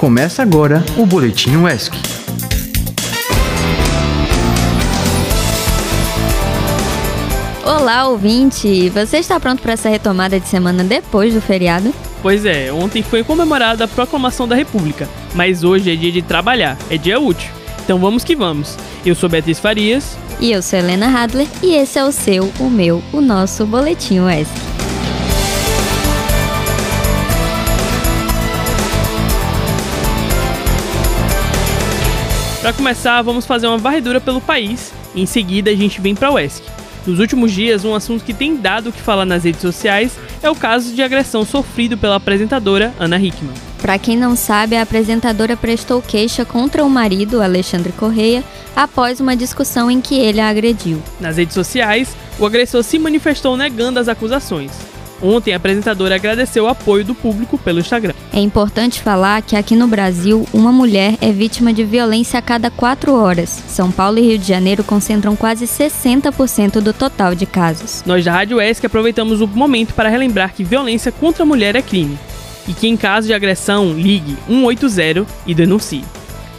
Começa agora o Boletim UESC. Olá, ouvinte! Você está pronto para essa retomada de semana depois do feriado? Pois é, ontem foi comemorada a proclamação da República, mas hoje é dia de trabalhar, é dia útil. Então vamos que vamos. Eu sou Beatriz Farias. E eu sou Helena Hadler, e esse é o seu, o meu, o nosso Boletim UESC. Para começar, vamos fazer uma varredura pelo país em seguida a gente vem para a UESC. Nos últimos dias, um assunto que tem dado o que falar nas redes sociais é o caso de agressão sofrido pela apresentadora Ana Hickman. Para quem não sabe, a apresentadora prestou queixa contra o marido, Alexandre Correia, após uma discussão em que ele a agrediu. Nas redes sociais, o agressor se manifestou negando as acusações. Ontem, a apresentadora agradeceu o apoio do público pelo Instagram. É importante falar que aqui no Brasil, uma mulher é vítima de violência a cada quatro horas. São Paulo e Rio de Janeiro concentram quase 60% do total de casos. Nós da Rádio ESC aproveitamos o momento para relembrar que violência contra a mulher é crime e que, em caso de agressão, ligue 180 e denuncie.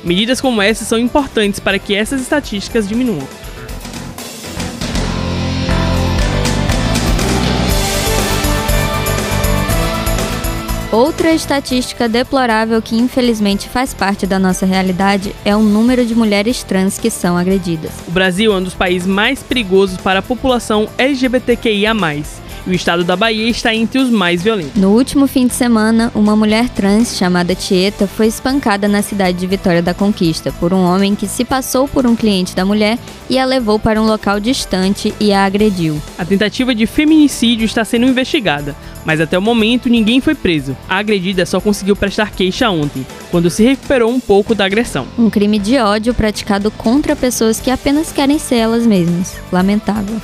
Medidas como essas são importantes para que essas estatísticas diminuam. Outra estatística deplorável que infelizmente faz parte da nossa realidade é o número de mulheres trans que são agredidas. O Brasil é um dos países mais perigosos para a população LGBTQIA o estado da Bahia está entre os mais violentos. No último fim de semana, uma mulher trans chamada Tieta foi espancada na cidade de Vitória da Conquista por um homem que se passou por um cliente da mulher e a levou para um local distante e a agrediu. A tentativa de feminicídio está sendo investigada, mas até o momento ninguém foi preso. A agredida só conseguiu prestar queixa ontem, quando se recuperou um pouco da agressão. Um crime de ódio praticado contra pessoas que apenas querem ser elas mesmas. Lamentável.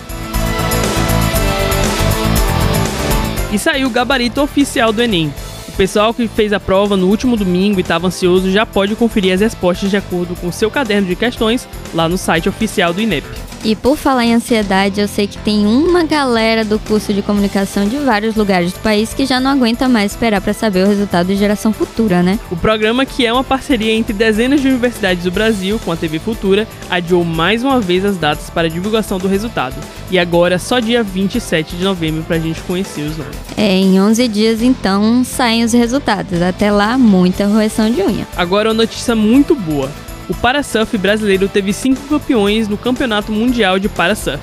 E saiu o gabarito oficial do Enem. O pessoal que fez a prova no último domingo e estava ansioso já pode conferir as respostas de acordo com seu caderno de questões lá no site oficial do INEP. E por falar em ansiedade, eu sei que tem uma galera do curso de comunicação de vários lugares do país que já não aguenta mais esperar para saber o resultado de geração futura, né? O programa, que é uma parceria entre dezenas de universidades do Brasil com a TV Futura, adiou mais uma vez as datas para a divulgação do resultado. E agora só dia 27 de novembro para a gente conhecer os nomes. É, em 11 dias então saem os resultados. Até lá, muita roeção de unha. Agora uma notícia muito boa o Parasurf brasileiro teve cinco campeões no Campeonato Mundial de Parasurf,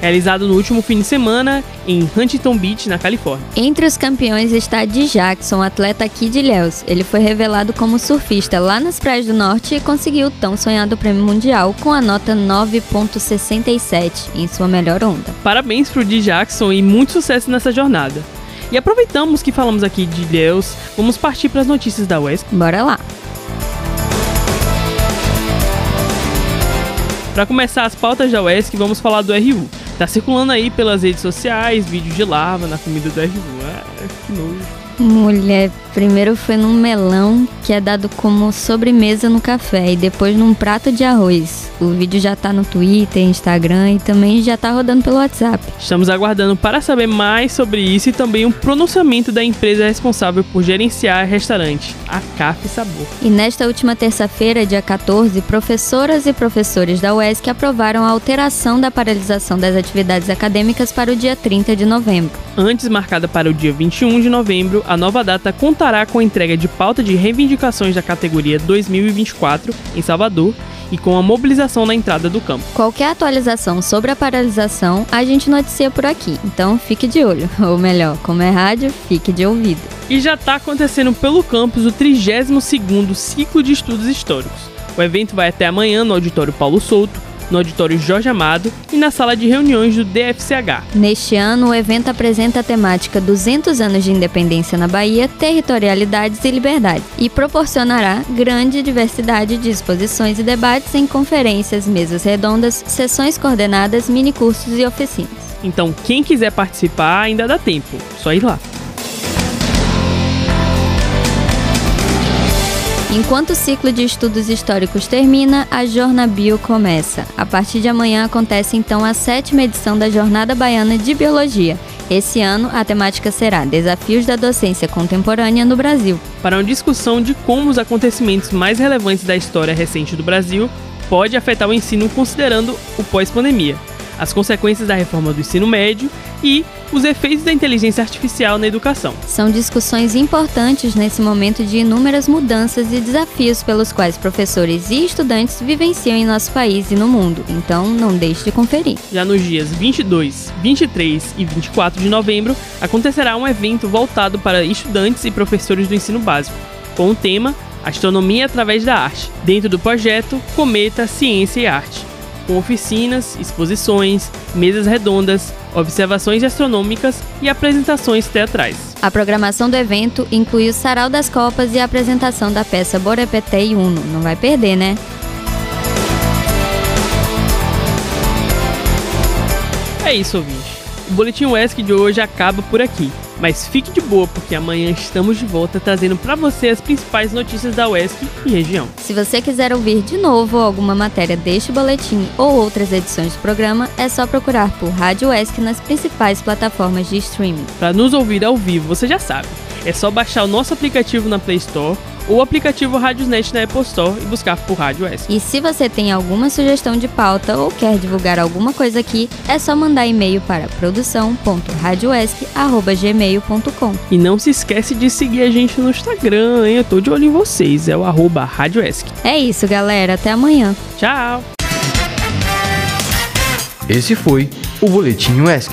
realizado no último fim de semana em Huntington Beach, na Califórnia. Entre os campeões está Di Jackson, atleta aqui de Ilhéus. Ele foi revelado como surfista lá nas praias do norte e conseguiu o tão sonhado prêmio mundial com a nota 9.67 em sua melhor onda. Parabéns pro Di Jackson e muito sucesso nessa jornada. E aproveitamos que falamos aqui de Ilhéus, vamos partir para as notícias da UESP. Bora lá! Para começar as pautas da UESC, vamos falar do RU. Tá circulando aí pelas redes sociais vídeos de lava na comida do RU. É, que nojo. Mulher, primeiro foi num melão que é dado como sobremesa no café e depois num prato de arroz. O vídeo já tá no Twitter, Instagram e também já tá rodando pelo WhatsApp. Estamos aguardando para saber mais sobre isso e também um pronunciamento da empresa responsável por gerenciar o restaurante, a CAF Sabor. E nesta última terça-feira, dia 14, professoras e professores da UESC aprovaram a alteração da paralisação das atividades acadêmicas para o dia 30 de novembro. Antes marcada para o dia 21 de novembro, a nova data contará com a entrega de pauta de reivindicações da categoria 2024 em Salvador e com a mobilização na entrada do campo. Qualquer atualização sobre a paralisação, a gente noticia por aqui, então fique de olho. Ou melhor, como é rádio, fique de ouvido. E já está acontecendo pelo campus o 32º Ciclo de Estudos Históricos. O evento vai até amanhã no Auditório Paulo Souto, no auditório Jorge Amado e na sala de reuniões do DFCH. Neste ano, o evento apresenta a temática 200 anos de independência na Bahia, territorialidades e liberdade e proporcionará grande diversidade de exposições e debates em conferências, mesas redondas, sessões coordenadas, minicursos e oficinas. Então, quem quiser participar ainda dá tempo, só ir lá. Enquanto o ciclo de estudos históricos termina, a Jornabio começa. A partir de amanhã acontece então a sétima edição da Jornada Baiana de Biologia. Esse ano, a temática será Desafios da Docência Contemporânea no Brasil. Para uma discussão de como os acontecimentos mais relevantes da história recente do Brasil pode afetar o ensino considerando o pós-pandemia as consequências da reforma do ensino médio e os efeitos da inteligência artificial na educação. São discussões importantes nesse momento de inúmeras mudanças e desafios pelos quais professores e estudantes vivenciam em nosso país e no mundo, então não deixe de conferir. Já nos dias 22, 23 e 24 de novembro acontecerá um evento voltado para estudantes e professores do ensino básico, com o tema Astronomia através da arte, dentro do projeto Cometa Ciência e Arte com oficinas, exposições, mesas redondas, observações astronômicas e apresentações teatrais. A programação do evento inclui o Sarau das Copas e a apresentação da peça Borepete Uno. Não vai perder, né? É isso, ouvinte. O Boletim UESC de hoje acaba por aqui. Mas fique de boa, porque amanhã estamos de volta trazendo para você as principais notícias da UESC e região. Se você quiser ouvir de novo alguma matéria deste boletim ou outras edições do programa, é só procurar por Rádio UESC nas principais plataformas de streaming. Para nos ouvir ao vivo, você já sabe. É só baixar o nosso aplicativo na Play Store ou o aplicativo Radiosnet na Apple Store e buscar por Rádio S. E se você tem alguma sugestão de pauta ou quer divulgar alguma coisa aqui, é só mandar e-mail para produção.radioesc@gmail.com. E não se esquece de seguir a gente no Instagram, hein? Eu tô de olho em vocês, é o arroba Radioesc. É isso, galera, até amanhã. Tchau. Esse foi o Boletim UESC.